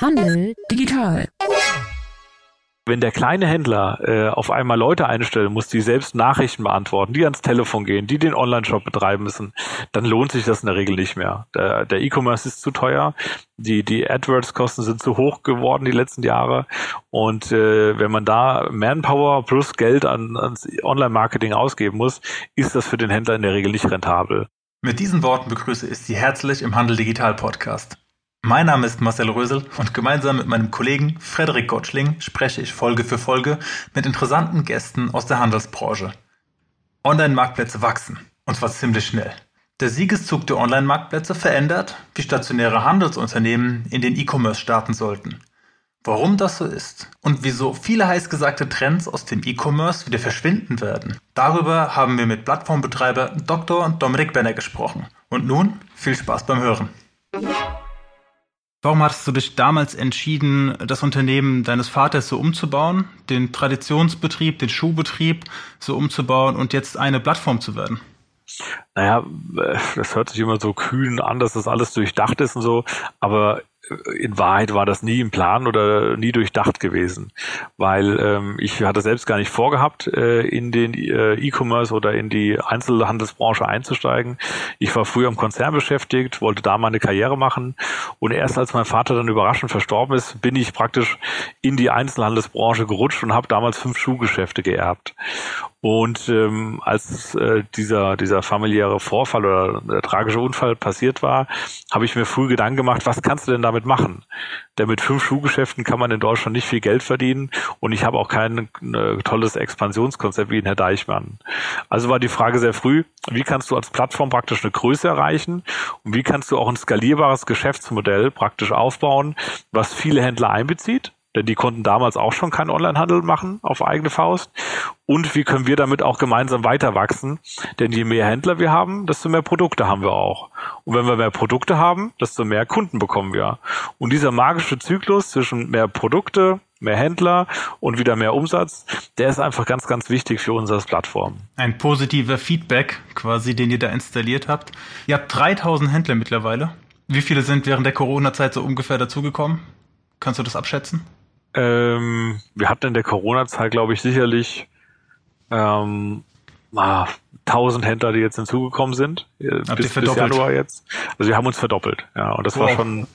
Handel digital. Wenn der kleine Händler äh, auf einmal Leute einstellen muss, die selbst Nachrichten beantworten, die ans Telefon gehen, die den Online-Shop betreiben müssen, dann lohnt sich das in der Regel nicht mehr. Der, E-Commerce ist zu teuer, die, die AdWords-Kosten sind zu hoch geworden die letzten Jahre und äh, wenn man da Manpower plus Geld an, ans Online-Marketing ausgeben muss, ist das für den Händler in der Regel nicht rentabel. Mit diesen Worten begrüße ich Sie herzlich im Handel Digital Podcast. Mein Name ist Marcel Rösel und gemeinsam mit meinem Kollegen Frederik Gottschling spreche ich Folge für Folge mit interessanten Gästen aus der Handelsbranche. Online-Marktplätze wachsen, und zwar ziemlich schnell. Der Siegeszug der Online-Marktplätze verändert, wie stationäre Handelsunternehmen in den E-Commerce starten sollten. Warum das so ist und wieso viele heißgesagte Trends aus dem E-Commerce wieder verschwinden werden, darüber haben wir mit Plattformbetreiber Dr. Dominik Benner gesprochen. Und nun viel Spaß beim Hören. Warum hattest du dich damals entschieden, das Unternehmen deines Vaters so umzubauen, den Traditionsbetrieb, den Schuhbetrieb so umzubauen und jetzt eine Plattform zu werden? Naja, äh, das hört sich immer so kühn an, dass das alles durchdacht ist und so, aber in Wahrheit war das nie im Plan oder nie durchdacht gewesen, weil ähm, ich hatte selbst gar nicht vorgehabt, äh, in den äh, E-Commerce oder in die Einzelhandelsbranche einzusteigen. Ich war früher im Konzern beschäftigt, wollte da meine Karriere machen und erst als mein Vater dann überraschend verstorben ist, bin ich praktisch in die Einzelhandelsbranche gerutscht und habe damals fünf Schuhgeschäfte geerbt. Und ähm, als äh, dieser, dieser familiäre Vorfall oder der tragische Unfall passiert war, habe ich mir früh Gedanken gemacht, was kannst du denn damit machen? Denn mit fünf Schuhgeschäften kann man in Deutschland nicht viel Geld verdienen und ich habe auch kein äh, tolles Expansionskonzept wie in Herr Deichmann. Also war die Frage sehr früh, wie kannst du als Plattform praktisch eine Größe erreichen und wie kannst du auch ein skalierbares Geschäftsmodell praktisch aufbauen, was viele Händler einbezieht? Denn die konnten damals auch schon keinen Onlinehandel machen auf eigene Faust und wie können wir damit auch gemeinsam weiter wachsen? Denn je mehr Händler wir haben, desto mehr Produkte haben wir auch. Und wenn wir mehr Produkte haben, desto mehr Kunden bekommen wir. Und dieser magische Zyklus zwischen mehr Produkte, mehr Händler und wieder mehr Umsatz, der ist einfach ganz, ganz wichtig für unsere Plattform. Ein positiver Feedback quasi, den ihr da installiert habt. Ihr habt 3000 Händler mittlerweile. Wie viele sind während der Corona-Zeit so ungefähr dazugekommen? Kannst du das abschätzen? Ähm, wir hatten in der Corona-Zeit, glaube ich, sicherlich ähm, ah, 1000 Händler, die jetzt hinzugekommen sind, äh, bis, bis Januar jetzt. Also wir haben uns verdoppelt, ja, und das wow. war schon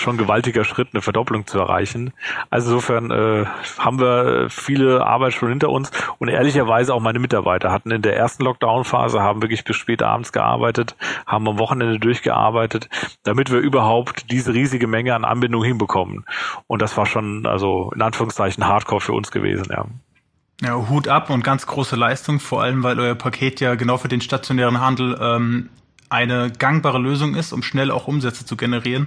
schon ein gewaltiger Schritt, eine Verdopplung zu erreichen. Also insofern äh, haben wir viele Arbeit schon hinter uns und ehrlicherweise auch meine Mitarbeiter hatten in der ersten Lockdown-Phase, haben wirklich bis spät abends gearbeitet, haben am Wochenende durchgearbeitet, damit wir überhaupt diese riesige Menge an Anbindung hinbekommen. Und das war schon, also in Anführungszeichen, Hardcore für uns gewesen, ja. Ja, Hut ab und ganz große Leistung, vor allem weil euer Paket ja genau für den stationären Handel ähm, eine gangbare Lösung ist, um schnell auch Umsätze zu generieren.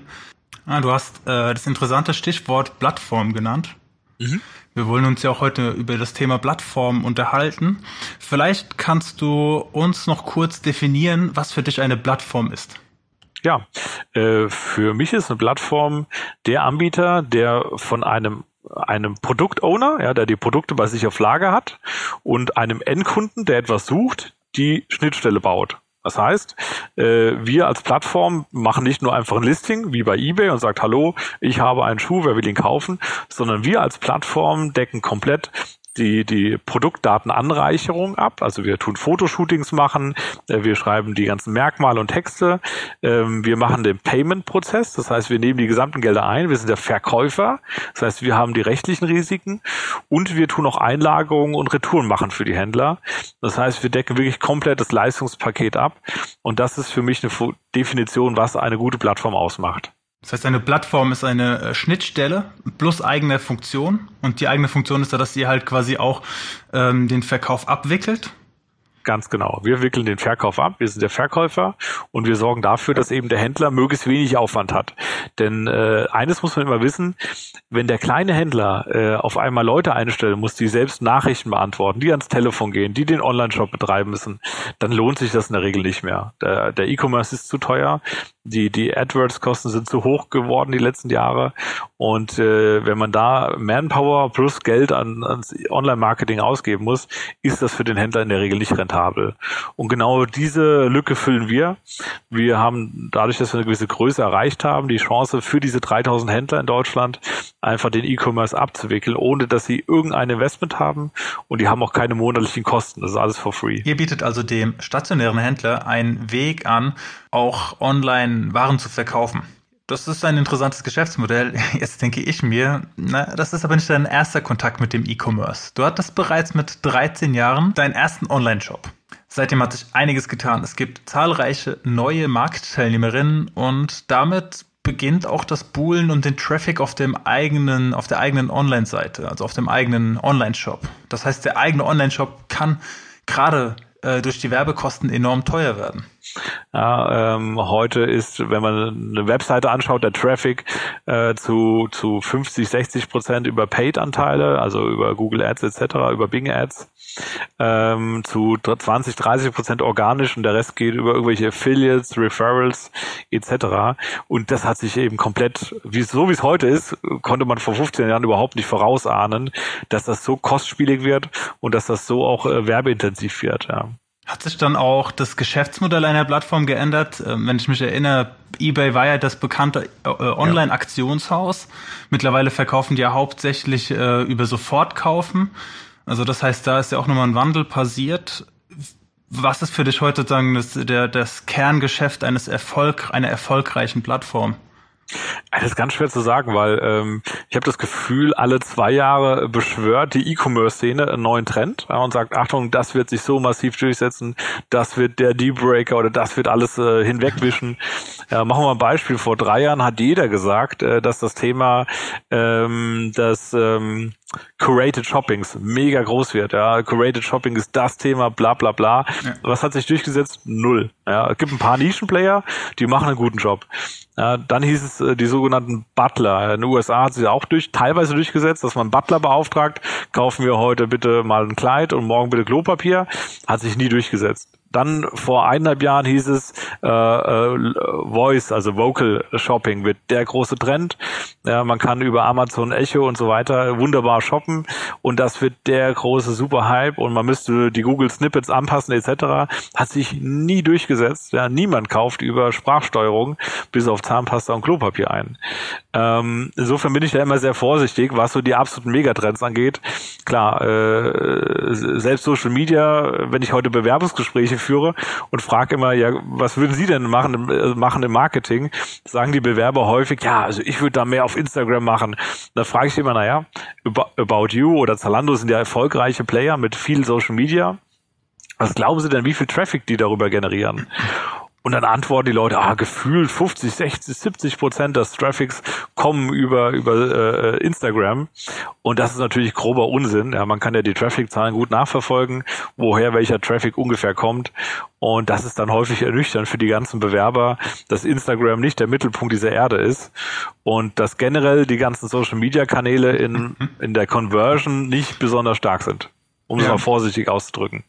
Ah, du hast äh, das interessante Stichwort Plattform genannt. Mhm. Wir wollen uns ja auch heute über das Thema Plattform unterhalten. Vielleicht kannst du uns noch kurz definieren, was für dich eine Plattform ist. Ja, äh, für mich ist eine Plattform der Anbieter, der von einem einem Produktowner, ja, der die Produkte bei sich auf Lager hat und einem Endkunden, der etwas sucht, die Schnittstelle baut. Das heißt, äh, wir als Plattform machen nicht nur einfach ein Listing wie bei eBay und sagt, hallo, ich habe einen Schuh, wer will ihn kaufen, sondern wir als Plattform decken komplett die, die Produktdatenanreicherung ab. Also wir tun Fotoshootings machen, äh, wir schreiben die ganzen Merkmale und Texte, ähm, wir machen den Payment-Prozess, das heißt, wir nehmen die gesamten Gelder ein, wir sind der Verkäufer, das heißt, wir haben die rechtlichen Risiken und wir tun auch Einlagerungen und Retouren machen für die Händler. Das heißt, wir decken wirklich komplett das Leistungspaket ab und das ist für mich eine Definition, was eine gute Plattform ausmacht. Das heißt, eine Plattform ist eine äh, Schnittstelle plus eigene Funktion. Und die eigene Funktion ist ja, dass sie halt quasi auch ähm, den Verkauf abwickelt. Ganz genau. Wir wickeln den Verkauf ab, wir sind der Verkäufer und wir sorgen dafür, dass eben der Händler möglichst wenig Aufwand hat. Denn äh, eines muss man immer wissen, wenn der kleine Händler äh, auf einmal Leute einstellen muss, die selbst Nachrichten beantworten, die ans Telefon gehen, die den Online-Shop betreiben müssen, dann lohnt sich das in der Regel nicht mehr. Der, der E-Commerce ist zu teuer, die, die AdWords-Kosten sind zu hoch geworden die letzten Jahre und äh, wenn man da Manpower plus Geld an, ans Online-Marketing ausgeben muss, ist das für den Händler in der Regel nicht rentabel rentabel. Und genau diese Lücke füllen wir. Wir haben dadurch, dass wir eine gewisse Größe erreicht haben, die Chance für diese 3000 Händler in Deutschland einfach den E-Commerce abzuwickeln, ohne dass sie irgendein Investment haben und die haben auch keine monatlichen Kosten. Das ist alles for free. Ihr bietet also dem stationären Händler einen Weg an, auch online Waren zu verkaufen. Das ist ein interessantes Geschäftsmodell. Jetzt denke ich mir, na, das ist aber nicht dein erster Kontakt mit dem E-Commerce. Du hattest bereits mit 13 Jahren deinen ersten Online-Shop. Seitdem hat sich einiges getan. Es gibt zahlreiche neue Marktteilnehmerinnen und damit beginnt auch das Buhlen und den Traffic auf dem eigenen, auf der eigenen Online-Seite, also auf dem eigenen Online-Shop. Das heißt, der eigene Online-Shop kann gerade äh, durch die Werbekosten enorm teuer werden. Ja, ähm, heute ist, wenn man eine Webseite anschaut, der Traffic äh, zu, zu 50, 60 Prozent über Paid-Anteile, also über Google Ads etc., über Bing Ads, ähm, zu 20, 30 Prozent organisch und der Rest geht über irgendwelche Affiliates, Referrals etc. Und das hat sich eben komplett, wie so wie es heute ist, konnte man vor 15 Jahren überhaupt nicht vorausahnen, dass das so kostspielig wird und dass das so auch äh, werbeintensiv wird. Ja. Hat sich dann auch das Geschäftsmodell einer Plattform geändert? Ähm, wenn ich mich erinnere, eBay war ja das bekannte äh, Online-Aktionshaus. Mittlerweile verkaufen die ja hauptsächlich äh, über Sofortkaufen. Also das heißt, da ist ja auch nochmal ein Wandel passiert. Was ist für dich heute sozusagen das, der, das Kerngeschäft eines Erfolg, einer erfolgreichen Plattform? Das ist ganz schwer zu sagen, weil ähm, ich habe das Gefühl, alle zwei Jahre beschwört die E-Commerce-Szene einen neuen Trend ja, und sagt, Achtung, das wird sich so massiv durchsetzen, das wird der Deal-Breaker oder das wird alles äh, hinwegwischen. Ja, machen wir ein Beispiel. Vor drei Jahren hat jeder gesagt, äh, dass das Thema ähm, das ähm, Curated Shoppings mega groß wird. Ja, Curated Shopping ist das Thema, bla bla bla. Ja. Was hat sich durchgesetzt? Null. Ja, es gibt ein paar Nischenplayer, die machen einen guten Job. Ja, dann hieß es äh, die sogenannten Butler. In den USA hat sich auch durch, teilweise durchgesetzt, dass man Butler beauftragt. Kaufen wir heute bitte mal ein Kleid und morgen bitte Klopapier. Hat sich nie durchgesetzt. Dann vor eineinhalb Jahren hieß es, äh, äh, Voice, also Vocal Shopping wird der große Trend. Ja, man kann über Amazon Echo und so weiter wunderbar shoppen und das wird der große Superhype und man müsste die Google Snippets anpassen etc. Hat sich nie durchgesetzt. Ja, niemand kauft über Sprachsteuerung bis auf Zahnpasta und Klopapier ein. Ähm, insofern bin ich da immer sehr vorsichtig, was so die absoluten Megatrends angeht. Klar, äh, selbst Social Media, wenn ich heute Bewerbungsgespräche führe und frage immer, ja, was würden Sie denn machen, äh, machen im Marketing? Sagen die Bewerber häufig, ja, also ich würde da mehr auf Instagram machen. Da frage ich immer, naja, About You oder Zalando sind ja erfolgreiche Player mit viel Social Media. Was glauben Sie denn, wie viel Traffic die darüber generieren? Und dann antworten die Leute, ah, gefühlt 50, 60, 70 Prozent des Traffics kommen über, über äh, Instagram. Und das ist natürlich grober Unsinn. Ja, man kann ja die Traffic-Zahlen gut nachverfolgen, woher welcher Traffic ungefähr kommt. Und das ist dann häufig ernüchternd für die ganzen Bewerber, dass Instagram nicht der Mittelpunkt dieser Erde ist und dass generell die ganzen Social-Media-Kanäle in, in der Conversion nicht besonders stark sind, um es mal vorsichtig auszudrücken.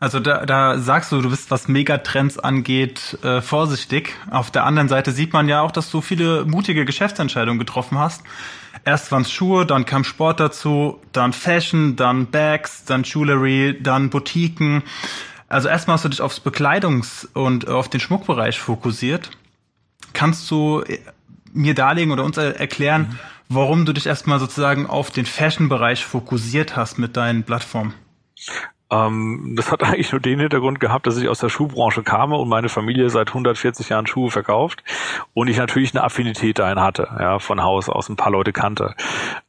Also da, da sagst du, du bist, was Megatrends angeht, äh, vorsichtig. Auf der anderen Seite sieht man ja auch, dass du viele mutige Geschäftsentscheidungen getroffen hast. Erst waren es Schuhe, dann kam Sport dazu, dann Fashion, dann Bags, dann Jewelry, dann Boutiquen. Also erstmal hast du dich aufs Bekleidungs- und auf den Schmuckbereich fokussiert. Kannst du äh, mir darlegen oder uns erklären, warum du dich erstmal sozusagen auf den Fashion-Bereich fokussiert hast mit deinen Plattformen? Ähm, das hat eigentlich nur den Hintergrund gehabt, dass ich aus der Schuhbranche kam und meine Familie seit 140 Jahren Schuhe verkauft und ich natürlich eine Affinität dahin hatte, ja, von Haus aus ein paar Leute kannte.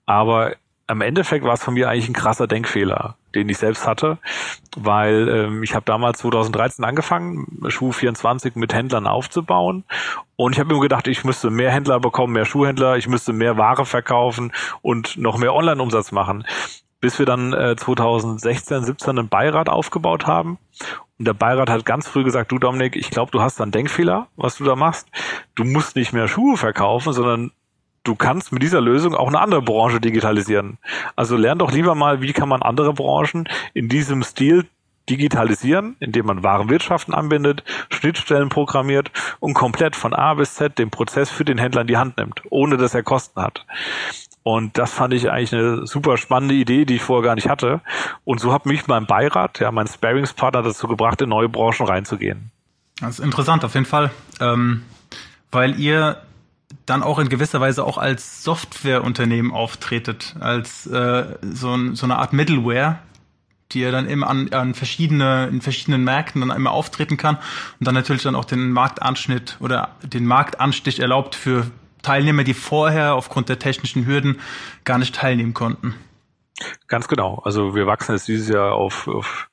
Aber im Endeffekt war es von mir eigentlich ein krasser Denkfehler, den ich selbst hatte, weil ähm, ich habe damals 2013 angefangen, Schuh 24 mit Händlern aufzubauen und ich habe mir gedacht, ich müsste mehr Händler bekommen, mehr Schuhhändler, ich müsste mehr Ware verkaufen und noch mehr Online-Umsatz machen bis wir dann äh, 2016, 17 einen Beirat aufgebaut haben. Und der Beirat hat ganz früh gesagt, du Dominik, ich glaube, du hast einen Denkfehler, was du da machst. Du musst nicht mehr Schuhe verkaufen, sondern du kannst mit dieser Lösung auch eine andere Branche digitalisieren. Also lern doch lieber mal, wie kann man andere Branchen in diesem Stil digitalisieren, indem man Warenwirtschaften anbindet, Schnittstellen programmiert und komplett von A bis Z den Prozess für den Händler in die Hand nimmt, ohne dass er Kosten hat. Und das fand ich eigentlich eine super spannende Idee, die ich vorher gar nicht hatte. Und so hat mich mein Beirat, ja, mein Sparingspartner dazu gebracht, in neue Branchen reinzugehen. Das ist interessant, auf jeden Fall. Ähm, weil ihr dann auch in gewisser Weise auch als Softwareunternehmen auftretet, als äh, so, ein, so eine Art Middleware, die er dann immer an, an verschiedene, in verschiedenen Märkten dann immer auftreten kann und dann natürlich dann auch den Marktanschnitt oder den Marktanstich erlaubt für Teilnehmer, die vorher aufgrund der technischen Hürden gar nicht teilnehmen konnten. Ganz genau. Also wir wachsen jetzt dieses Jahr auf, auf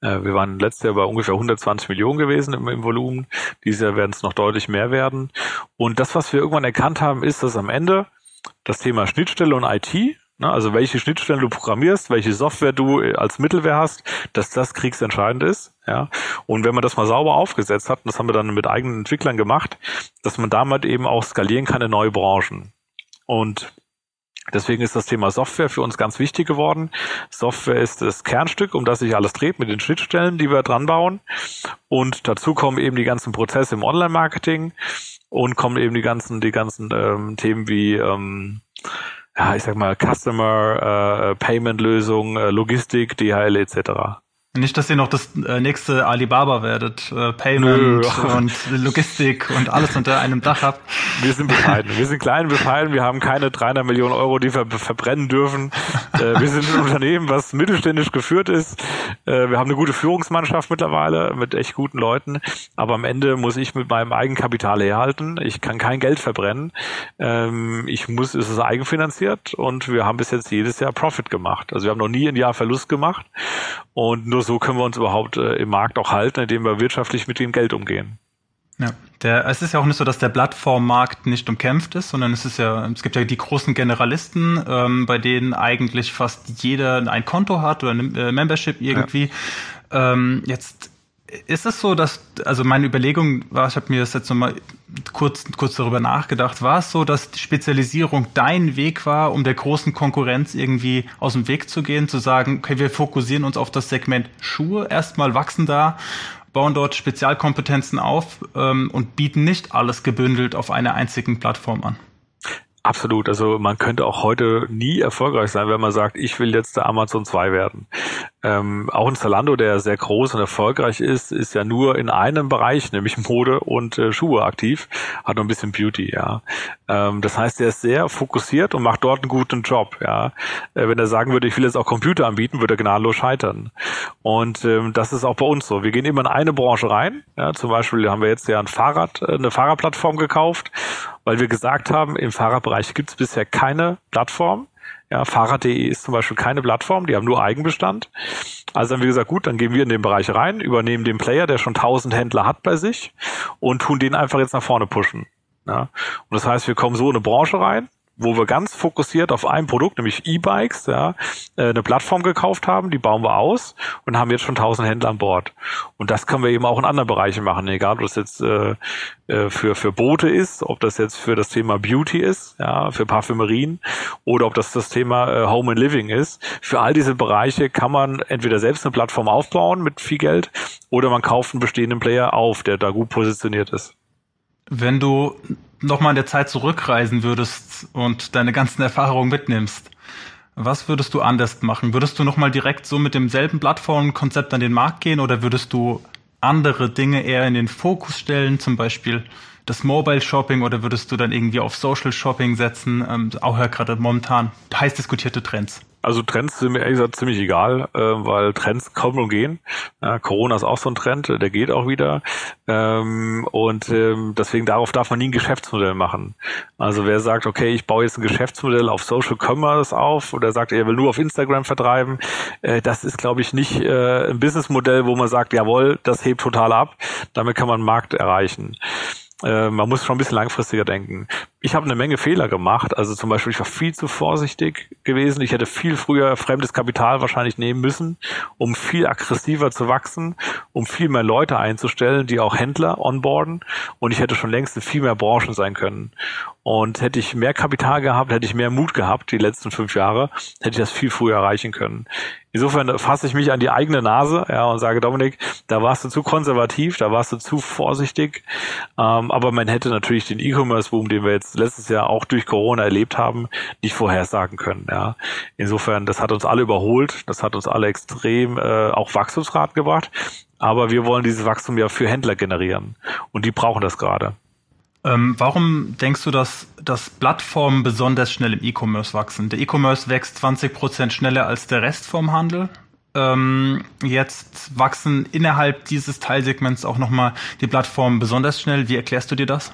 äh, wir waren letztes Jahr bei ungefähr 120 Millionen gewesen im, im Volumen. Dieses Jahr werden es noch deutlich mehr werden. Und das, was wir irgendwann erkannt haben, ist, dass am Ende das Thema Schnittstelle und IT Ne, also welche Schnittstellen du programmierst, welche Software du äh, als Mittelwehr hast, dass das kriegsentscheidend ist. Ja. Und wenn man das mal sauber aufgesetzt hat, und das haben wir dann mit eigenen Entwicklern gemacht, dass man damit eben auch skalieren kann in neue Branchen. Und Deswegen ist das Thema Software für uns ganz wichtig geworden. Software ist das Kernstück, um das sich alles dreht mit den Schnittstellen, die wir dran bauen. Und dazu kommen eben die ganzen Prozesse im Online-Marketing und kommen eben die ganzen, die ganzen ähm, Themen wie ähm, ja, ich sag mal, Customer äh, Payment Lösung, äh, Logistik, DHL etc. Nicht, dass ihr noch das äh, nächste Alibaba werdet. Äh, Payment Nö. und Logistik und alles unter einem Dach habt. Wir sind bescheiden. Wir sind klein bescheiden. Wir haben keine 300 Millionen Euro, die wir verbrennen dürfen. Äh, wir sind ein Unternehmen, was mittelständisch geführt ist. Äh, wir haben eine gute Führungsmannschaft mittlerweile mit echt guten Leuten. Aber am Ende muss ich mit meinem Eigenkapital herhalten. Ich kann kein Geld verbrennen. Ähm, ich muss, es ist eigenfinanziert und wir haben bis jetzt jedes Jahr Profit gemacht. Also wir haben noch nie ein Jahr Verlust gemacht. Und nur so können wir uns überhaupt äh, im Markt auch halten, indem wir wirtschaftlich mit dem Geld umgehen. Ja, der, es ist ja auch nicht so, dass der Plattformmarkt nicht umkämpft ist, sondern es ist ja, es gibt ja die großen Generalisten, ähm, bei denen eigentlich fast jeder ein Konto hat oder eine äh, Membership irgendwie. Ja. Ähm, jetzt ist es so, dass, also meine Überlegung war, ich habe mir das jetzt nochmal kurz, kurz darüber nachgedacht, war es so, dass die Spezialisierung dein Weg war, um der großen Konkurrenz irgendwie aus dem Weg zu gehen, zu sagen, okay, wir fokussieren uns auf das Segment Schuhe, erstmal wachsen da, bauen dort Spezialkompetenzen auf ähm, und bieten nicht alles gebündelt auf einer einzigen Plattform an? Absolut. Also man könnte auch heute nie erfolgreich sein, wenn man sagt, ich will jetzt der Amazon 2 werden. Ähm, auch ein Zalando, der sehr groß und erfolgreich ist, ist ja nur in einem Bereich, nämlich Mode und äh, Schuhe aktiv, hat noch ein bisschen Beauty, ja. Ähm, das heißt, er ist sehr fokussiert und macht dort einen guten Job, ja. Äh, wenn er sagen würde, ich will jetzt auch Computer anbieten, würde er gnadenlos scheitern. Und ähm, das ist auch bei uns so. Wir gehen immer in eine Branche rein. Ja, zum Beispiel haben wir jetzt ja ein Fahrrad, äh, eine Fahrradplattform gekauft, weil wir gesagt haben, im Fahrradbereich gibt es bisher keine Plattform. Ja, Fahrrad.de ist zum Beispiel keine Plattform, die haben nur Eigenbestand. Also haben wir gesagt, gut, dann gehen wir in den Bereich rein, übernehmen den Player, der schon 1000 Händler hat bei sich und tun den einfach jetzt nach vorne pushen. Ja. Und das heißt, wir kommen so in eine Branche rein, wo wir ganz fokussiert auf ein Produkt, nämlich E-Bikes, ja, äh, eine Plattform gekauft haben, die bauen wir aus und haben jetzt schon 1000 Händler an Bord. Und das können wir eben auch in anderen Bereichen machen, egal ob das jetzt äh, äh, für für Boote ist, ob das jetzt für das Thema Beauty ist, ja, für Parfümerien oder ob das das Thema äh, Home and Living ist. Für all diese Bereiche kann man entweder selbst eine Plattform aufbauen mit viel Geld oder man kauft einen bestehenden Player auf, der da gut positioniert ist. Wenn du nochmal in der Zeit zurückreisen würdest und deine ganzen Erfahrungen mitnimmst, was würdest du anders machen? Würdest du nochmal direkt so mit demselben Plattformkonzept an den Markt gehen oder würdest du andere Dinge eher in den Fokus stellen, zum Beispiel das Mobile Shopping oder würdest du dann irgendwie auf Social Shopping setzen? Ähm, auch ja gerade momentan heiß diskutierte Trends. Also Trends sind mir ehrlich gesagt ziemlich egal, äh, weil Trends kommen und gehen. Ja, Corona ist auch so ein Trend, der geht auch wieder. Ähm, und ähm, deswegen darauf darf man nie ein Geschäftsmodell machen. Also wer sagt, okay, ich baue jetzt ein Geschäftsmodell auf Social Commerce auf oder sagt, er will nur auf Instagram vertreiben, äh, das ist, glaube ich, nicht äh, ein Businessmodell, wo man sagt, jawohl, das hebt total ab. Damit kann man einen Markt erreichen. Äh, man muss schon ein bisschen langfristiger denken. Ich habe eine Menge Fehler gemacht. Also zum Beispiel, ich war viel zu vorsichtig gewesen. Ich hätte viel früher fremdes Kapital wahrscheinlich nehmen müssen, um viel aggressiver zu wachsen, um viel mehr Leute einzustellen, die auch Händler onboarden. Und ich hätte schon längst in viel mehr Branchen sein können. Und hätte ich mehr Kapital gehabt, hätte ich mehr Mut gehabt, die letzten fünf Jahre, hätte ich das viel früher erreichen können. Insofern fasse ich mich an die eigene Nase ja, und sage, Dominik, da warst du zu konservativ, da warst du zu vorsichtig. Ähm, aber man hätte natürlich den E-Commerce-Boom, den wir jetzt letztes Jahr auch durch Corona erlebt haben, nicht vorhersagen können. Ja. Insofern, das hat uns alle überholt, das hat uns alle extrem äh, auch Wachstumsraten gebracht. Aber wir wollen dieses Wachstum ja für Händler generieren. Und die brauchen das gerade. Ähm, warum denkst du, dass, dass Plattformen besonders schnell im E-Commerce wachsen? Der E-Commerce wächst 20 Prozent schneller als der Rest vom Handel. Ähm, jetzt wachsen innerhalb dieses Teilsegments auch nochmal die Plattformen besonders schnell. Wie erklärst du dir das?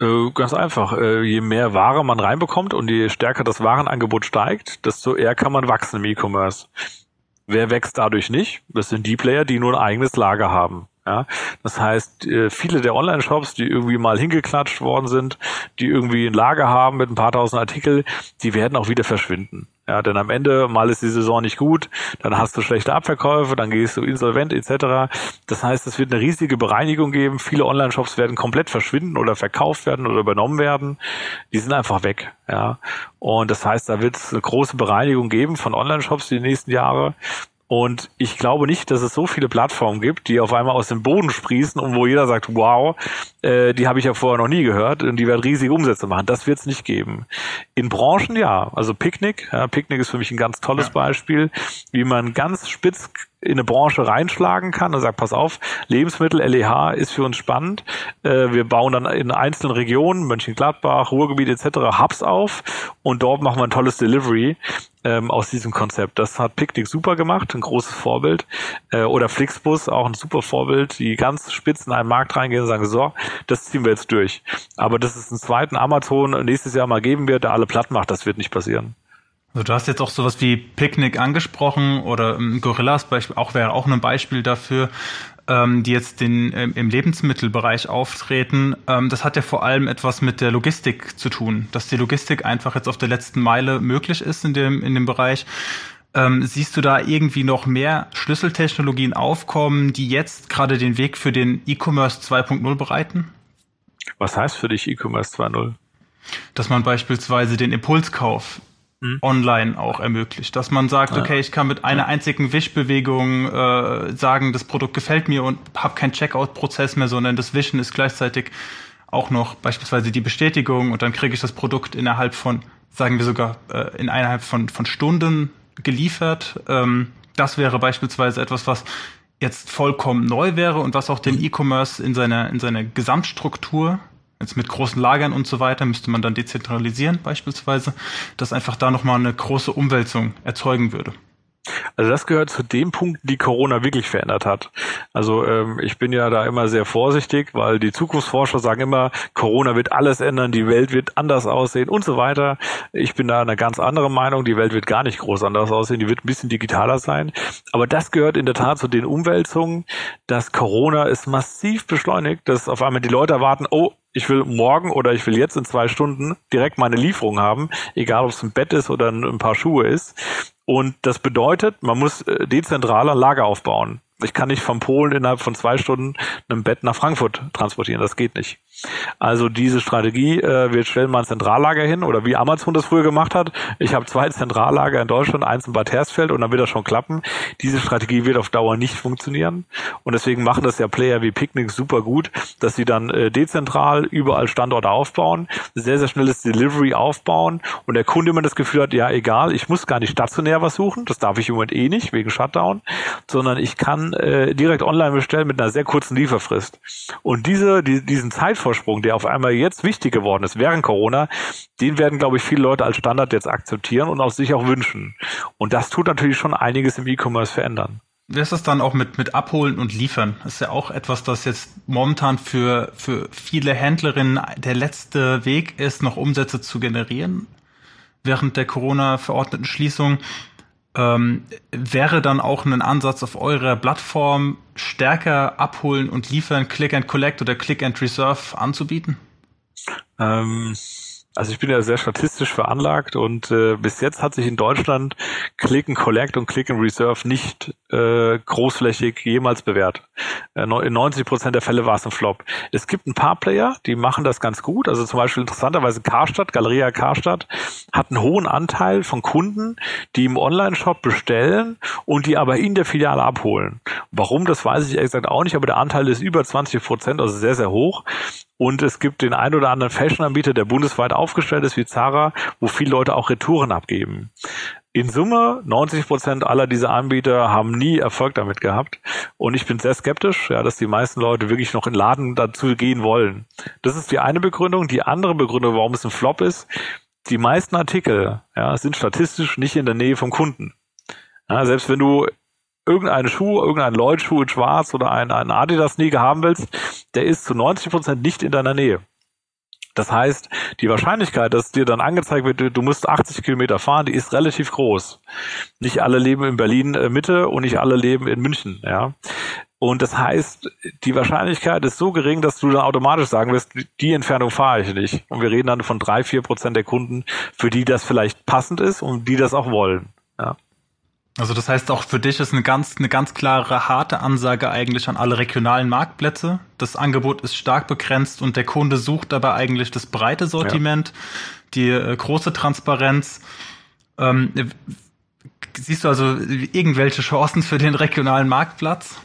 Äh, ganz einfach. Äh, je mehr Ware man reinbekommt und je stärker das Warenangebot steigt, desto eher kann man wachsen im E-Commerce. Wer wächst dadurch nicht? Das sind die Player, die nur ein eigenes Lager haben. Ja, das heißt, äh, viele der Online-Shops, die irgendwie mal hingeklatscht worden sind, die irgendwie ein Lager haben mit ein paar tausend Artikel, die werden auch wieder verschwinden. Ja, denn am Ende, mal ist die Saison nicht gut, dann hast du schlechte Abverkäufe, dann gehst du insolvent etc. Das heißt, es wird eine riesige Bereinigung geben. Viele Online-Shops werden komplett verschwinden oder verkauft werden oder übernommen werden. Die sind einfach weg. Ja, und das heißt, da wird es eine große Bereinigung geben von Online-Shops die nächsten Jahre. Und ich glaube nicht, dass es so viele Plattformen gibt, die auf einmal aus dem Boden sprießen und wo jeder sagt, wow, äh, die habe ich ja vorher noch nie gehört und die werden riesige Umsätze machen. Das wird es nicht geben. In Branchen ja. Also Picknick. Ja, Picknick ist für mich ein ganz tolles ja. Beispiel, wie man ganz spitz in eine Branche reinschlagen kann und sagt, pass auf, Lebensmittel, LEH ist für uns spannend. Äh, wir bauen dann in einzelnen Regionen, Mönchengladbach, Ruhrgebiet etc. Hubs auf und dort machen wir ein tolles Delivery ähm, aus diesem Konzept. Das hat Picknick super gemacht, ein großes Vorbild. Äh, oder Flixbus, auch ein super Vorbild, die ganz spitz in einen Markt reingehen und sagen, so, das ziehen wir jetzt durch. Aber dass es einen zweiten Amazon nächstes Jahr mal geben wird, der alle platt macht, das wird nicht passieren. Also du hast jetzt auch sowas wie Picknick angesprochen oder ähm, Gorillas Beispiel auch wäre auch ein Beispiel dafür, ähm, die jetzt den, ähm, im Lebensmittelbereich auftreten. Ähm, das hat ja vor allem etwas mit der Logistik zu tun, dass die Logistik einfach jetzt auf der letzten Meile möglich ist in dem, in dem Bereich. Ähm, siehst du da irgendwie noch mehr Schlüsseltechnologien aufkommen, die jetzt gerade den Weg für den E-Commerce 2.0 bereiten? Was heißt für dich E-Commerce 2.0? Dass man beispielsweise den Impulskauf. Online auch ermöglicht. Dass man sagt, okay, ich kann mit einer einzigen Wischbewegung äh, sagen, das Produkt gefällt mir und habe keinen Checkout-Prozess mehr, sondern das Wischen ist gleichzeitig auch noch beispielsweise die Bestätigung und dann kriege ich das Produkt innerhalb von, sagen wir sogar, äh, in innerhalb von, von Stunden geliefert. Ähm, das wäre beispielsweise etwas, was jetzt vollkommen neu wäre und was auch den mhm. E-Commerce in seiner, in seiner Gesamtstruktur Jetzt mit großen Lagern und so weiter müsste man dann dezentralisieren beispielsweise, dass einfach da nochmal eine große Umwälzung erzeugen würde. Also das gehört zu den Punkten, die Corona wirklich verändert hat. Also ähm, ich bin ja da immer sehr vorsichtig, weil die Zukunftsforscher sagen immer, Corona wird alles ändern, die Welt wird anders aussehen und so weiter. Ich bin da eine ganz andere Meinung, die Welt wird gar nicht groß anders aussehen, die wird ein bisschen digitaler sein. Aber das gehört in der Tat zu den Umwälzungen, dass Corona ist massiv beschleunigt, dass auf einmal die Leute erwarten, oh, ich will morgen oder ich will jetzt in zwei Stunden direkt meine Lieferung haben, egal ob es ein Bett ist oder ein paar Schuhe ist. Und das bedeutet, man muss äh, dezentraler Lager aufbauen. Ich kann nicht von Polen innerhalb von zwei Stunden ein Bett nach Frankfurt transportieren. Das geht nicht. Also diese Strategie, äh, wir stellen mal ein Zentrallager hin oder wie Amazon das früher gemacht hat. Ich habe zwei Zentrallager in Deutschland, eins in Bad Hersfeld und dann wird das schon klappen. Diese Strategie wird auf Dauer nicht funktionieren und deswegen machen das ja Player wie Picnic super gut, dass sie dann äh, dezentral überall Standorte aufbauen, sehr, sehr schnelles Delivery aufbauen und der Kunde immer das Gefühl hat, ja egal, ich muss gar nicht stationär was suchen, das darf ich im Moment eh nicht wegen Shutdown, sondern ich kann äh, direkt online bestellen mit einer sehr kurzen Lieferfrist. Und diese, die, diesen Zeitvorteil Zeitvorsprung, der auf einmal jetzt wichtig geworden ist während Corona, den werden, glaube ich, viele Leute als Standard jetzt akzeptieren und auch sich auch wünschen. Und das tut natürlich schon einiges im E-Commerce verändern. Wie ist das dann auch mit, mit Abholen und Liefern? Das ist ja auch etwas, das jetzt momentan für, für viele Händlerinnen der letzte Weg ist, noch Umsätze zu generieren. Während der Corona-verordneten Schließung ähm, wäre dann auch ein Ansatz auf eurer Plattform stärker abholen und liefern, Click and Collect oder Click and Reserve anzubieten? Ähm, Also ich bin ja sehr statistisch veranlagt und äh, bis jetzt hat sich in Deutschland Click and Collect und Click and Reserve nicht äh, großflächig jemals bewährt. Äh, in 90 Prozent der Fälle war es ein Flop. Es gibt ein paar Player, die machen das ganz gut. Also zum Beispiel interessanterweise Karstadt, Galeria Karstadt, hat einen hohen Anteil von Kunden, die im Online-Shop bestellen und die aber in der Filiale abholen. Warum, das weiß ich ehrlich gesagt auch nicht, aber der Anteil ist über 20 Prozent, also sehr, sehr hoch. Und es gibt den ein oder anderen Fashion-Anbieter, der bundesweit aufgestellt ist, wie Zara, wo viele Leute auch Retouren abgeben. In Summe, 90 Prozent aller dieser Anbieter haben nie Erfolg damit gehabt. Und ich bin sehr skeptisch, ja, dass die meisten Leute wirklich noch in Laden dazu gehen wollen. Das ist die eine Begründung. Die andere Begründung, warum es ein Flop ist, die meisten Artikel ja, sind statistisch nicht in der Nähe vom Kunden. Ja, selbst wenn du irgendeinen Schuh, irgendeinen Lloyd-Schuh in schwarz oder einen, einen Adidas-Sneaker haben willst, der ist zu 90 Prozent nicht in deiner Nähe. Das heißt, die Wahrscheinlichkeit, dass dir dann angezeigt wird, du musst 80 Kilometer fahren, die ist relativ groß. Nicht alle leben in Berlin äh, Mitte und nicht alle leben in München, ja. Und das heißt, die Wahrscheinlichkeit ist so gering, dass du dann automatisch sagen wirst, die Entfernung fahre ich nicht. Und wir reden dann von drei, vier Prozent der Kunden, für die das vielleicht passend ist und die das auch wollen. Ja. Also das heißt auch für dich ist eine ganz, eine ganz klare, harte Ansage eigentlich an alle regionalen Marktplätze. Das Angebot ist stark begrenzt und der Kunde sucht dabei eigentlich das breite Sortiment, ja. die äh, große Transparenz. Ähm, siehst du also irgendwelche Chancen für den regionalen Marktplatz?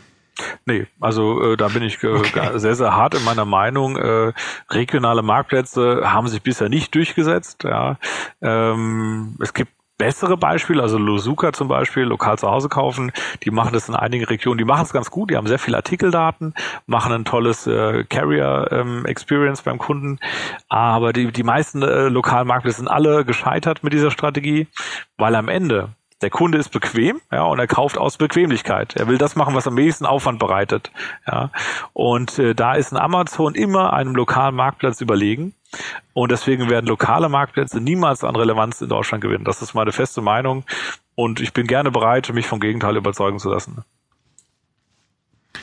Nee, also äh, da bin ich äh, okay. sehr, sehr hart in meiner Meinung. Äh, regionale Marktplätze haben sich bisher nicht durchgesetzt. Ja. Ähm, es gibt bessere Beispiele, also Losuka zum Beispiel, lokal zu Hause kaufen, die machen das in einigen Regionen, die machen es ganz gut, die haben sehr viele Artikeldaten, machen ein tolles äh, Carrier ähm, Experience beim Kunden, aber die, die meisten äh, lokalen Marktplätze sind alle gescheitert mit dieser Strategie, weil am Ende der Kunde ist bequem, ja, und er kauft aus Bequemlichkeit. Er will das machen, was am wenigsten Aufwand bereitet, ja. Und äh, da ist ein Amazon immer einem lokalen Marktplatz überlegen. Und deswegen werden lokale Marktplätze niemals an Relevanz in Deutschland gewinnen. Das ist meine feste Meinung. Und ich bin gerne bereit, mich vom Gegenteil überzeugen zu lassen.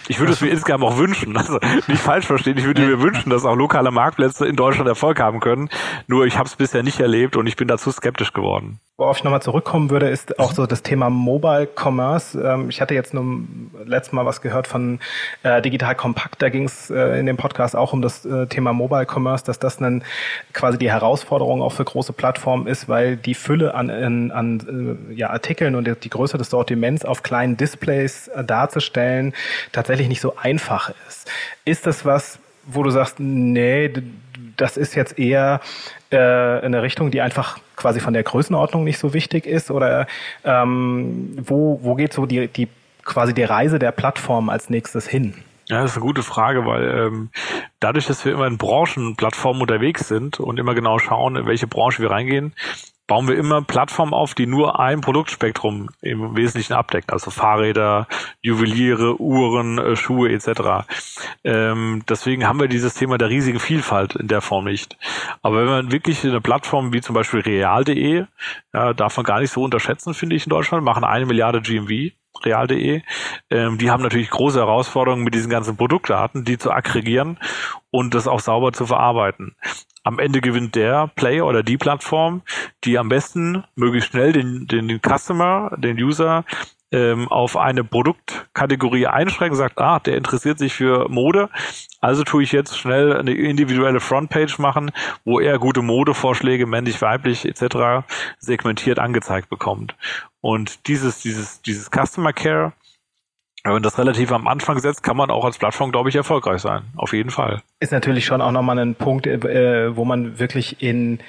Ich würde es mir insgesamt auch wünschen, also nicht falsch verstehen, ich würde mir wünschen, dass auch lokale Marktplätze in Deutschland Erfolg haben können. Nur ich habe es bisher nicht erlebt und ich bin dazu skeptisch geworden. Worauf ich nochmal zurückkommen würde, ist auch so das Thema Mobile Commerce. Ähm, ich hatte jetzt nur letztes Mal was gehört von äh, Digital Compact. Da ging es äh, in dem Podcast auch um das äh, Thema Mobile Commerce, dass das dann quasi die Herausforderung auch für große Plattformen ist, weil die Fülle an, an, an ja, Artikeln und die Größe des Sortiments auf kleinen Displays darzustellen tatsächlich nicht so einfach ist. Ist das was, wo du sagst, nee, das ist jetzt eher äh, eine Richtung, die einfach quasi von der Größenordnung nicht so wichtig ist? Oder ähm, wo, wo geht so die, die quasi die Reise der Plattform als nächstes hin? Ja, das ist eine gute Frage, weil ähm, dadurch, dass wir immer in Branchenplattformen unterwegs sind und immer genau schauen, in welche Branche wir reingehen, bauen wir immer Plattformen auf, die nur ein Produktspektrum im Wesentlichen abdecken, also Fahrräder, Juweliere, Uhren, äh, Schuhe etc. Ähm, deswegen haben wir dieses Thema der riesigen Vielfalt in der Form nicht. Aber wenn man wirklich eine Plattform wie zum Beispiel real.de, ja, darf man gar nicht so unterschätzen, finde ich, in Deutschland, machen eine Milliarde GMV real.de. Ähm, die haben natürlich große Herausforderungen mit diesen ganzen Produktdaten, die zu aggregieren und das auch sauber zu verarbeiten am Ende gewinnt der Player oder die Plattform, die am besten möglichst schnell den, den, den Customer, den User ähm, auf eine Produktkategorie einschränken, sagt, ah, der interessiert sich für Mode, also tue ich jetzt schnell eine individuelle Frontpage machen, wo er gute Modevorschläge, männlich, weiblich etc. segmentiert angezeigt bekommt. Und dieses, dieses, dieses Customer Care wenn man das relativ am Anfang setzt, kann man auch als Plattform, glaube ich, erfolgreich sein. Auf jeden Fall. Ist natürlich schon auch nochmal ein Punkt, äh, wo man wirklich in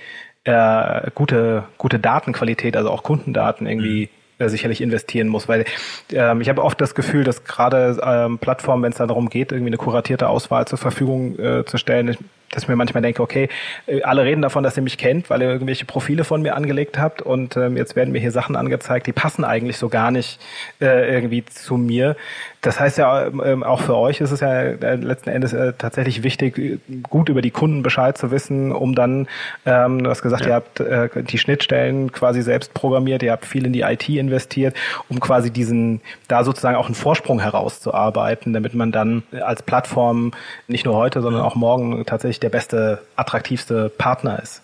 äh, gute, gute Datenqualität, also auch Kundendaten irgendwie mhm. äh, sicherlich investieren muss, weil ähm, ich habe oft das Gefühl, dass gerade ähm, Plattformen, wenn es darum geht, irgendwie eine kuratierte Auswahl zur Verfügung äh, zu stellen, dass ich mir manchmal denke, okay, äh, alle reden davon, dass ihr mich kennt, weil ihr irgendwelche Profile von mir angelegt habt und ähm, jetzt werden mir hier Sachen angezeigt, die passen eigentlich so gar nicht äh, irgendwie zu mir. Das heißt ja, ähm, auch für euch ist es ja äh, letzten Endes äh, tatsächlich wichtig, gut über die Kunden Bescheid zu wissen, um dann, ähm, du hast gesagt, ja. ihr habt äh, die Schnittstellen quasi selbst programmiert, ihr habt viel in die IT investiert, um quasi diesen, da sozusagen auch einen Vorsprung herauszuarbeiten, damit man dann als Plattform nicht nur heute, sondern auch morgen tatsächlich der beste, attraktivste Partner ist.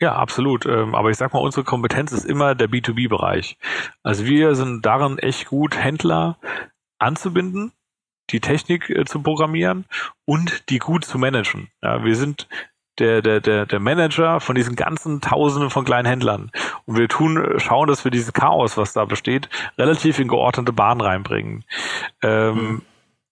Ja, absolut. Ähm, aber ich sag mal, unsere Kompetenz ist immer der B2B-Bereich. Also wir sind darin echt gut, Händler anzubinden, die Technik äh, zu programmieren und die gut zu managen. Ja, wir sind der, der, der, der Manager von diesen ganzen Tausenden von kleinen Händlern. Und wir tun, schauen, dass wir dieses Chaos, was da besteht, relativ in geordnete Bahnen reinbringen. Ähm, mhm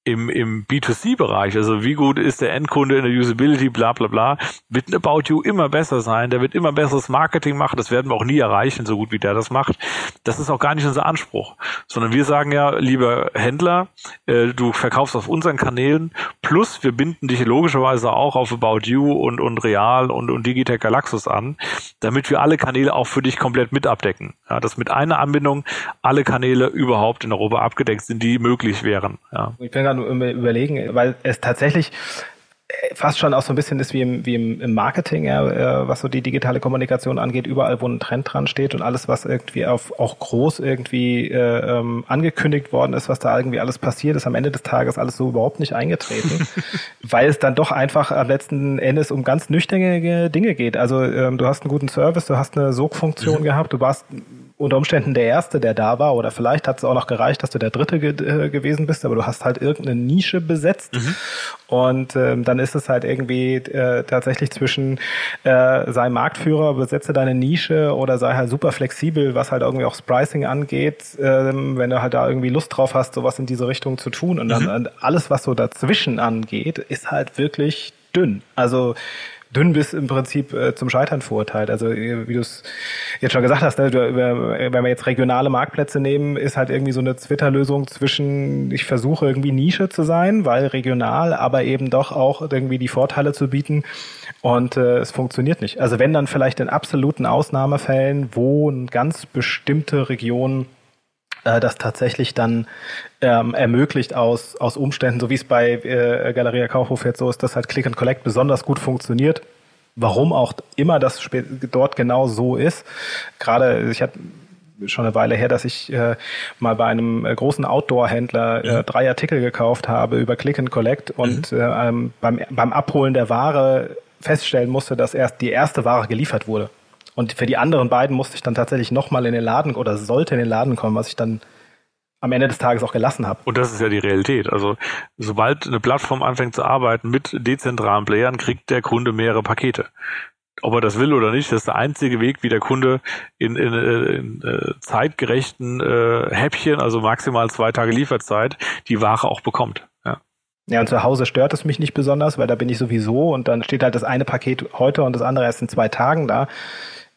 im, im B2C-Bereich, also wie gut ist der Endkunde in der Usability, bla bla bla, wird ein About You immer besser sein, der wird immer besseres Marketing machen, das werden wir auch nie erreichen, so gut wie der das macht. Das ist auch gar nicht unser Anspruch, sondern wir sagen ja, lieber Händler, äh, du verkaufst auf unseren Kanälen, plus wir binden dich logischerweise auch auf About You und, und Real und, und Digitech Galaxus an, damit wir alle Kanäle auch für dich komplett mit abdecken. Ja, dass mit einer Anbindung alle Kanäle überhaupt in Europa abgedeckt sind, die möglich wären. Ja. Ich bin gerade überlegen, weil es tatsächlich fast schon auch so ein bisschen ist wie im, wie im, Marketing, ja, äh, was so die digitale Kommunikation angeht, überall, wo ein Trend dran steht und alles, was irgendwie auf, auch groß irgendwie äh, ähm, angekündigt worden ist, was da irgendwie alles passiert, ist am Ende des Tages alles so überhaupt nicht eingetreten, weil es dann doch einfach am letzten Endes um ganz nüchterne Dinge geht. Also ähm, du hast einen guten Service, du hast eine Sogfunktion mhm. gehabt, du warst unter Umständen der Erste, der da war, oder vielleicht hat es auch noch gereicht, dass du der Dritte ge äh, gewesen bist, aber du hast halt irgendeine Nische besetzt mhm. und ähm, dann ist es halt irgendwie äh, tatsächlich zwischen äh, sei Marktführer, besetze deine Nische oder sei halt super flexibel, was halt irgendwie auch das Pricing angeht, ähm, wenn du halt da irgendwie Lust drauf hast, sowas in diese Richtung zu tun und dann mhm. alles, was so dazwischen angeht, ist halt wirklich dünn. Also dünn bis im Prinzip äh, zum Scheitern verurteilt. Also äh, wie du es jetzt schon gesagt hast, ne, wenn wir jetzt regionale Marktplätze nehmen, ist halt irgendwie so eine Twitter-Lösung zwischen, ich versuche irgendwie Nische zu sein, weil regional, aber eben doch auch irgendwie die Vorteile zu bieten und äh, es funktioniert nicht. Also wenn dann vielleicht in absoluten Ausnahmefällen, wo eine ganz bestimmte Region äh, das tatsächlich dann ähm, ermöglicht aus, aus Umständen, so wie es bei äh, Galeria Kaufhof jetzt so ist, dass halt Click and Collect besonders gut funktioniert. Warum auch immer das dort genau so ist. Gerade, ich hatte schon eine Weile her, dass ich äh, mal bei einem äh, großen Outdoor-Händler äh, mhm. drei Artikel gekauft habe über Click and Collect und mhm. äh, ähm, beim, beim Abholen der Ware feststellen musste, dass erst die erste Ware geliefert wurde. Und für die anderen beiden musste ich dann tatsächlich nochmal in den Laden oder sollte in den Laden kommen, was ich dann am Ende des Tages auch gelassen habe. Und das ist ja die Realität. Also sobald eine Plattform anfängt zu arbeiten mit dezentralen Playern, kriegt der Kunde mehrere Pakete. Ob er das will oder nicht, das ist der einzige Weg, wie der Kunde in, in, in, in äh, zeitgerechten äh, Häppchen, also maximal zwei Tage Lieferzeit, die Ware auch bekommt. Ja. Ja, und zu Hause stört es mich nicht besonders, weil da bin ich sowieso und dann steht halt das eine Paket heute und das andere erst in zwei Tagen da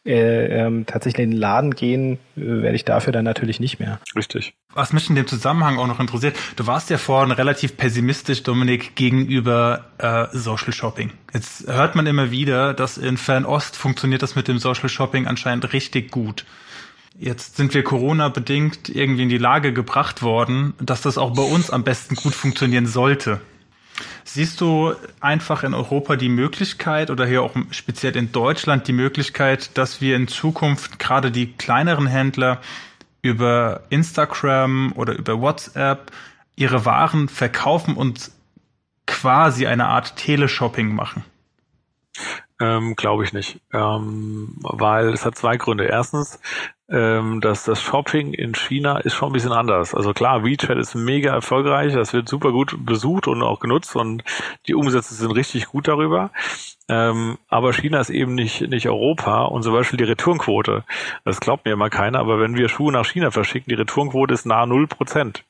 äh, ähm, tatsächlich in den Laden gehen, äh, werde ich dafür dann natürlich nicht mehr. Richtig. Was mich in dem Zusammenhang auch noch interessiert, du warst ja vorhin relativ pessimistisch, Dominik, gegenüber äh, Social Shopping. Jetzt hört man immer wieder, dass in Fernost funktioniert das mit dem Social Shopping anscheinend richtig gut. Jetzt sind wir Corona-bedingt irgendwie in die Lage gebracht worden, dass das auch bei uns am besten gut funktionieren sollte. Siehst du einfach in Europa die Möglichkeit oder hier auch speziell in Deutschland die Möglichkeit, dass wir in Zukunft gerade die kleineren Händler über Instagram oder über WhatsApp ihre Waren verkaufen und quasi eine Art Teleshopping machen? Ähm, Glaube ich nicht. Ähm, weil es hat zwei Gründe. Erstens, ähm, dass das Shopping in China ist schon ein bisschen anders. Also klar, WeChat ist mega erfolgreich, das wird super gut besucht und auch genutzt und die Umsätze sind richtig gut darüber. Ähm, aber China ist eben nicht, nicht Europa und zum Beispiel die Returnquote. Das glaubt mir immer keiner, aber wenn wir Schuhe nach China verschicken, die Returnquote ist nahe null Prozent.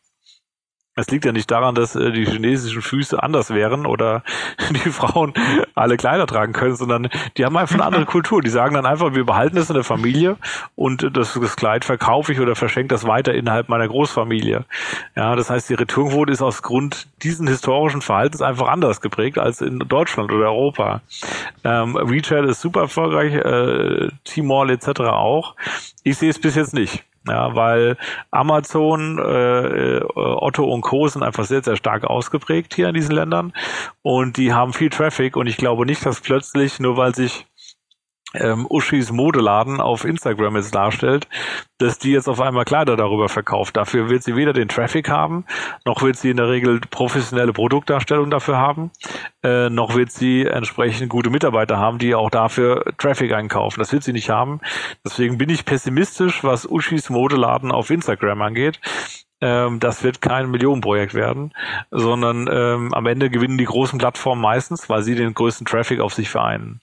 Es liegt ja nicht daran, dass äh, die chinesischen Füße anders wären oder die Frauen alle Kleider tragen können, sondern die haben einfach eine andere Kultur. Die sagen dann einfach, wir behalten es in der Familie und das, das Kleid verkaufe ich oder verschenke das weiter innerhalb meiner Großfamilie. Ja, das heißt, die Returnquote ist aus Grund diesen historischen Verhaltens einfach anders geprägt als in Deutschland oder Europa. Ähm, WeChat ist super erfolgreich, äh, Tmall etc. auch. Ich sehe es bis jetzt nicht. Ja, weil Amazon, äh, äh, Otto und Co. sind einfach sehr, sehr stark ausgeprägt hier in diesen Ländern und die haben viel Traffic und ich glaube nicht, dass plötzlich, nur weil sich ähm, Uschis Modeladen auf Instagram jetzt darstellt, dass die jetzt auf einmal Kleider darüber verkauft. Dafür wird sie weder den Traffic haben, noch wird sie in der Regel professionelle Produktdarstellung dafür haben, äh, noch wird sie entsprechend gute Mitarbeiter haben, die auch dafür Traffic einkaufen. Das wird sie nicht haben. Deswegen bin ich pessimistisch, was Uschis Modeladen auf Instagram angeht ähm, das wird kein Millionenprojekt werden, sondern ähm, am Ende gewinnen die großen Plattformen meistens, weil sie den größten Traffic auf sich vereinen.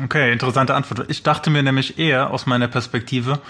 Okay, interessante Antwort. Ich dachte mir nämlich eher aus meiner Perspektive,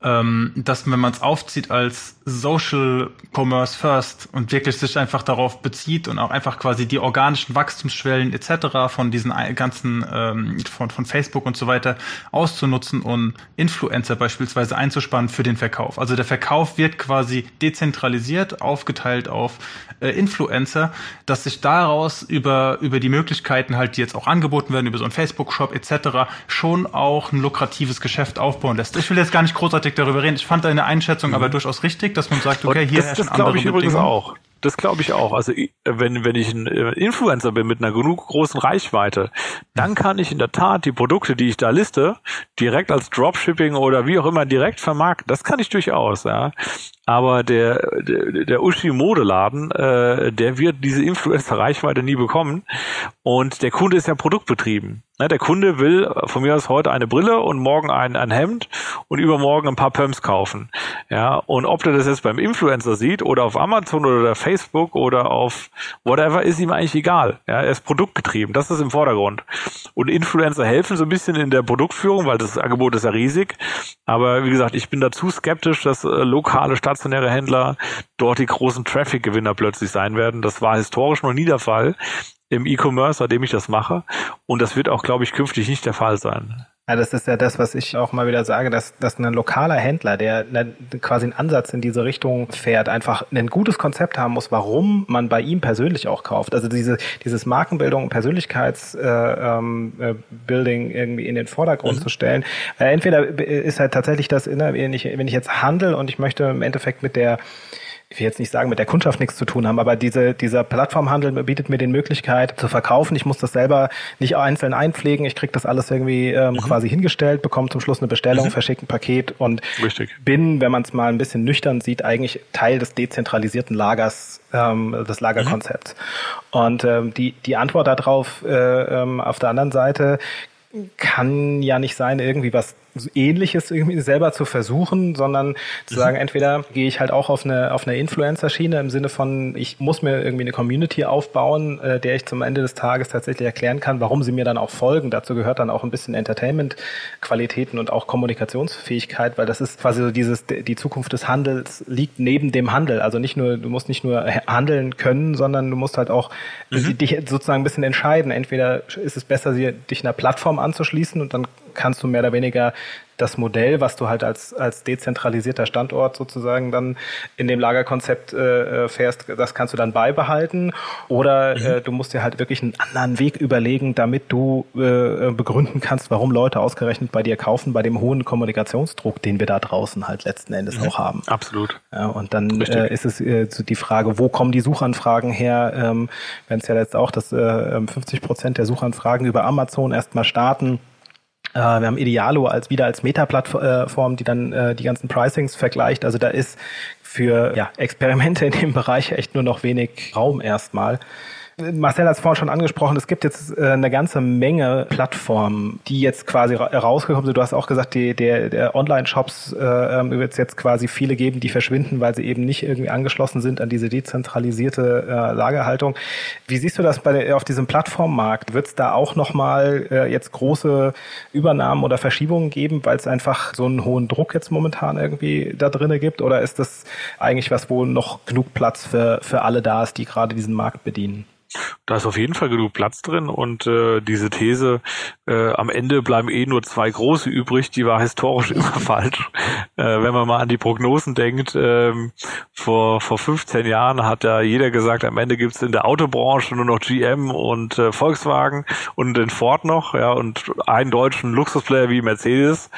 ähm, dass wenn man es aufzieht als Social Commerce First und wirklich sich einfach darauf bezieht und auch einfach quasi die organischen Wachstumsschwellen etc. von diesen ganzen ähm, von, von Facebook und so weiter auszunutzen und Influencer beispielsweise einzuspannen für den Verkauf. Also der Verkauf wird quasi dezentralisiert, aufgeteilt auf äh, Influencer, dass sich daraus über über die Möglichkeiten halt, die jetzt auch angeboten werden über so einen Facebook Shop etc. schon auch ein lukratives Geschäft aufbauen lässt. Ich will jetzt gar nicht großartig darüber reden. Ich fand deine Einschätzung mhm. aber durchaus richtig, dass man sagt, okay, hier das, das glaube ich übrigens auch. Das glaube ich auch. Also wenn, wenn ich ein äh, Influencer bin mit einer genug großen Reichweite, dann kann ich in der Tat die Produkte, die ich da liste, direkt als Dropshipping oder wie auch immer direkt vermarkten. Das kann ich durchaus, ja. Aber der, der, der Uschi-Modeladen, äh, der wird diese Influencer-Reichweite nie bekommen. Und der Kunde ist ja produktbetrieben. Ne, der Kunde will von mir aus heute eine Brille und morgen ein, ein Hemd und übermorgen ein paar Pumps kaufen. Ja, und ob der das jetzt beim Influencer sieht oder auf Amazon oder Facebook oder auf whatever, ist ihm eigentlich egal. Ja, er ist produktgetrieben. Das ist im Vordergrund. Und Influencer helfen so ein bisschen in der Produktführung, weil das Angebot ist ja riesig. Aber wie gesagt, ich bin da zu skeptisch, dass äh, lokale stationäre Händler dort die großen Traffic-Gewinner plötzlich sein werden. Das war historisch noch nie der Fall im E-Commerce, seitdem ich das mache. Und das wird auch, glaube ich, künftig nicht der Fall sein. Ja, das ist ja das, was ich auch mal wieder sage, dass, dass ein lokaler Händler, der quasi einen Ansatz in diese Richtung fährt, einfach ein gutes Konzept haben muss, warum man bei ihm persönlich auch kauft. Also diese, dieses Markenbildung, Persönlichkeitsbuilding äh, ähm, äh, irgendwie in den Vordergrund mhm. zu stellen. Äh, entweder ist halt tatsächlich das, wenn ich, wenn ich jetzt handel und ich möchte im Endeffekt mit der ich will jetzt nicht sagen, mit der Kundschaft nichts zu tun haben, aber diese, dieser Plattformhandel bietet mir die Möglichkeit zu verkaufen. Ich muss das selber nicht einzeln einpflegen. Ich kriege das alles irgendwie ähm, mhm. quasi hingestellt, bekomme zum Schluss eine Bestellung, mhm. verschicke ein Paket und Richtig. bin, wenn man es mal ein bisschen nüchtern sieht, eigentlich Teil des dezentralisierten Lagers, ähm, des Lagerkonzepts. Mhm. Und ähm, die, die Antwort darauf äh, ähm, auf der anderen Seite kann ja nicht sein, irgendwie was Ähnliches irgendwie selber zu versuchen, sondern zu mhm. sagen, entweder gehe ich halt auch auf eine, auf eine Influencer-Schiene im Sinne von, ich muss mir irgendwie eine Community aufbauen, äh, der ich zum Ende des Tages tatsächlich erklären kann, warum sie mir dann auch folgen. Dazu gehört dann auch ein bisschen Entertainment-Qualitäten und auch Kommunikationsfähigkeit, weil das ist quasi so dieses, die Zukunft des Handels liegt neben dem Handel. Also nicht nur, du musst nicht nur handeln können, sondern du musst halt auch mhm. dich sozusagen ein bisschen entscheiden. Entweder ist es besser, dich einer Plattform anzuschließen und dann kannst du mehr oder weniger das Modell, was du halt als, als dezentralisierter Standort sozusagen dann in dem Lagerkonzept äh, äh, fährst, das kannst du dann beibehalten. Oder mhm. äh, du musst dir halt wirklich einen anderen Weg überlegen, damit du äh, begründen kannst, warum Leute ausgerechnet bei dir kaufen, bei dem hohen Kommunikationsdruck, den wir da draußen halt letzten Endes mhm. auch haben. Absolut. Ja, und dann äh, ist es äh, die Frage, wo kommen die Suchanfragen her? Ähm, Wenn es ja jetzt auch, dass äh, 50 Prozent der Suchanfragen über Amazon erstmal starten äh, wir haben Idealo als wieder als Meta-Plattform, die dann äh, die ganzen Pricings vergleicht. Also da ist für ja, Experimente in dem Bereich echt nur noch wenig Raum erstmal. Marcel hat es vorhin schon angesprochen, es gibt jetzt äh, eine ganze Menge Plattformen, die jetzt quasi ra rausgekommen sind. Du hast auch gesagt, die, der, der Online-Shops äh, ähm, wird es jetzt quasi viele geben, die verschwinden, weil sie eben nicht irgendwie angeschlossen sind an diese dezentralisierte äh, Lagerhaltung. Wie siehst du das bei, auf diesem Plattformmarkt? Wird es da auch nochmal äh, jetzt große Übernahmen oder Verschiebungen geben, weil es einfach so einen hohen Druck jetzt momentan irgendwie da drinne gibt? Oder ist das eigentlich was, wo noch genug Platz für, für alle da ist, die gerade diesen Markt bedienen? Da ist auf jeden Fall genug Platz drin und äh, diese These, äh, am Ende bleiben eh nur zwei große übrig, die war historisch immer falsch. Äh, wenn man mal an die Prognosen denkt, ähm, vor, vor 15 Jahren hat da jeder gesagt, am Ende gibt's in der Autobranche nur noch GM und äh, Volkswagen und den Ford noch, ja, und einen deutschen Luxusplayer wie Mercedes.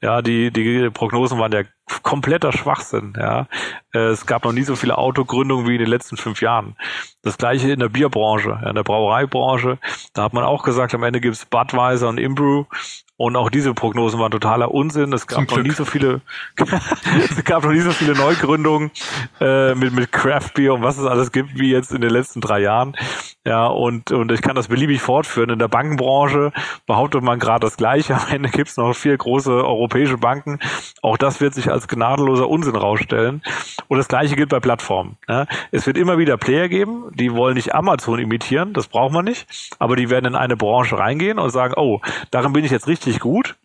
Ja, die, die Prognosen waren ja kompletter Schwachsinn. Ja, äh, es gab noch nie so viele Autogründungen wie in den letzten fünf Jahren. Das gleiche in der Bierbranche, in der Brauereibranche. Da hat man auch gesagt, am Ende gibt's Budweiser und Imbrew. Und auch diese Prognosen waren totaler Unsinn. Es gab noch nie so viele, es gab noch nie so viele Neugründungen äh, mit mit Craft Beer und was es alles gibt wie jetzt in den letzten drei Jahren. Ja und und ich kann das beliebig fortführen. In der Bankenbranche behauptet man gerade das Gleiche. Am Ende gibt's noch vier große europäische Banken. Auch das wird sich als gnadenloser Unsinn rausstellen. Und das Gleiche gilt bei Plattformen. Ja. Es wird immer wieder Player geben, die wollen nicht Amazon imitieren. Das braucht man nicht. Aber die werden in eine Branche reingehen und sagen, oh, darin bin ich jetzt richtig richtig gut.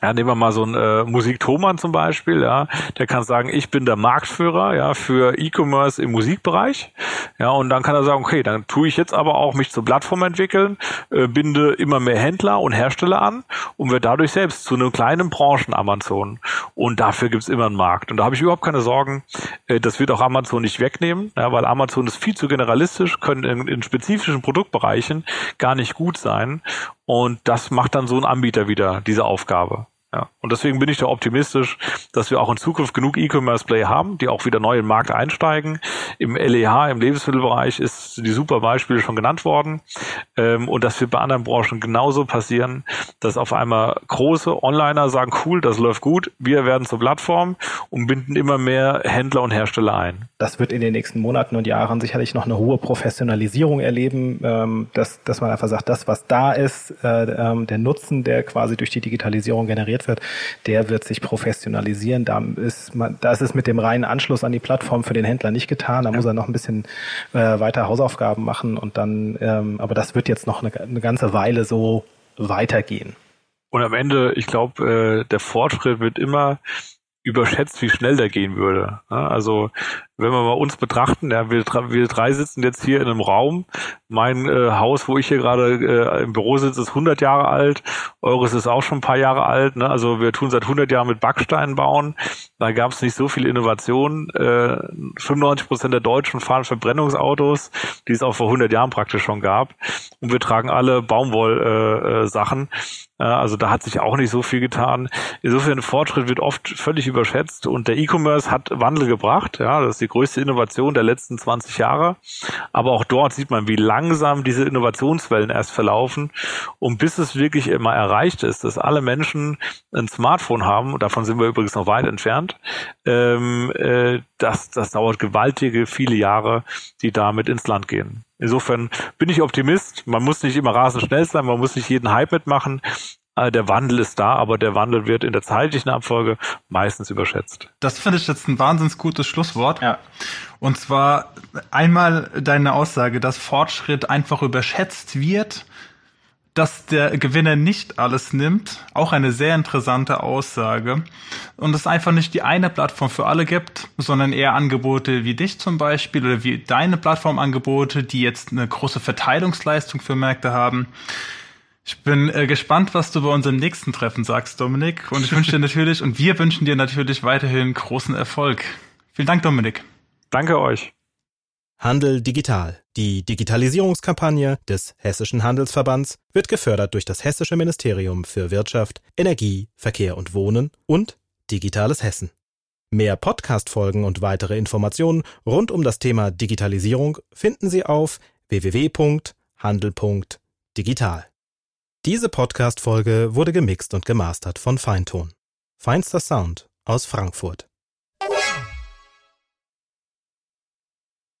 Ja, nehmen wir mal so einen äh, Musik Thomann zum Beispiel, ja, der kann sagen, ich bin der Marktführer, ja, für E-Commerce im Musikbereich, ja, und dann kann er sagen, okay, dann tue ich jetzt aber auch mich zur Plattform entwickeln, äh, binde immer mehr Händler und Hersteller an und werde dadurch selbst zu einem kleinen Branchen-Amazon. Und dafür gibt's immer einen Markt. Und da habe ich überhaupt keine Sorgen, äh, das wird auch Amazon nicht wegnehmen, ja, weil Amazon ist viel zu generalistisch, können in, in spezifischen Produktbereichen gar nicht gut sein. Und das macht dann so ein Anbieter wieder, diese Aufgabe. Ja. Und deswegen bin ich da optimistisch, dass wir auch in Zukunft genug E-Commerce-Player haben, die auch wieder neu in den Markt einsteigen. Im LEH, im Lebensmittelbereich, ist die super Beispiele schon genannt worden. Ähm, und das wird bei anderen Branchen genauso passieren, dass auf einmal große Onliner sagen, cool, das läuft gut, wir werden zur Plattform und binden immer mehr Händler und Hersteller ein. Das wird in den nächsten Monaten und Jahren sicherlich noch eine hohe Professionalisierung erleben, ähm, dass, dass man einfach sagt, das, was da ist, äh, ähm, der Nutzen, der quasi durch die Digitalisierung generiert generiert wird, der wird sich professionalisieren. Da ist, man, da ist es mit dem reinen Anschluss an die Plattform für den Händler nicht getan. Da ja. muss er noch ein bisschen äh, weiter Hausaufgaben machen und dann, ähm, aber das wird jetzt noch eine, eine ganze Weile so weitergehen. Und am Ende, ich glaube, äh, der Fortschritt wird immer überschätzt, wie schnell der gehen würde. Also wenn wir mal uns betrachten, ja, wir, wir drei sitzen jetzt hier in einem Raum. Mein äh, Haus, wo ich hier gerade äh, im Büro sitze, ist 100 Jahre alt. Eures ist auch schon ein paar Jahre alt. Ne? Also wir tun seit 100 Jahren mit Backsteinen bauen. Da gab es nicht so viel Innovation. Äh, 95 Prozent der Deutschen fahren Verbrennungsautos, die es auch vor 100 Jahren praktisch schon gab. Und wir tragen alle Baumwoll-Sachen. Äh, äh, also da hat sich auch nicht so viel getan. Insofern, Fortschritt wird oft völlig überschätzt und der E-Commerce hat Wandel gebracht. Ja, das ist die die größte Innovation der letzten 20 Jahre. Aber auch dort sieht man, wie langsam diese Innovationswellen erst verlaufen. Und bis es wirklich immer erreicht ist, dass alle Menschen ein Smartphone haben, davon sind wir übrigens noch weit entfernt, ähm, äh, das, das dauert gewaltige viele Jahre, die damit ins Land gehen. Insofern bin ich Optimist. Man muss nicht immer rasend schnell sein, man muss nicht jeden Hype mitmachen. Äh, der Wandel ist da, aber der Wandel wird in der zeitlichen Abfolge meistens überschätzt. Das finde ich jetzt ein wahnsinnig gutes Schlusswort. Ja. Und zwar einmal deine Aussage, dass Fortschritt einfach überschätzt wird, dass der Gewinner nicht alles nimmt, auch eine sehr interessante Aussage. Und es einfach nicht die eine Plattform für alle gibt, sondern eher Angebote wie dich zum Beispiel oder wie deine Plattformangebote, die jetzt eine große Verteilungsleistung für Märkte haben. Ich bin äh, gespannt, was du bei unserem nächsten Treffen sagst, Dominik. Und ich wünsche dir natürlich, und wir wünschen dir natürlich weiterhin großen Erfolg. Vielen Dank, Dominik. Danke euch. Handel digital. Die Digitalisierungskampagne des Hessischen Handelsverbands wird gefördert durch das Hessische Ministerium für Wirtschaft, Energie, Verkehr und Wohnen und Digitales Hessen. Mehr Podcast-Folgen und weitere Informationen rund um das Thema Digitalisierung finden Sie auf www.handel.digital. Diese Podcast-Folge wurde gemixt und gemastert von Feinton. Feinster Sound aus Frankfurt.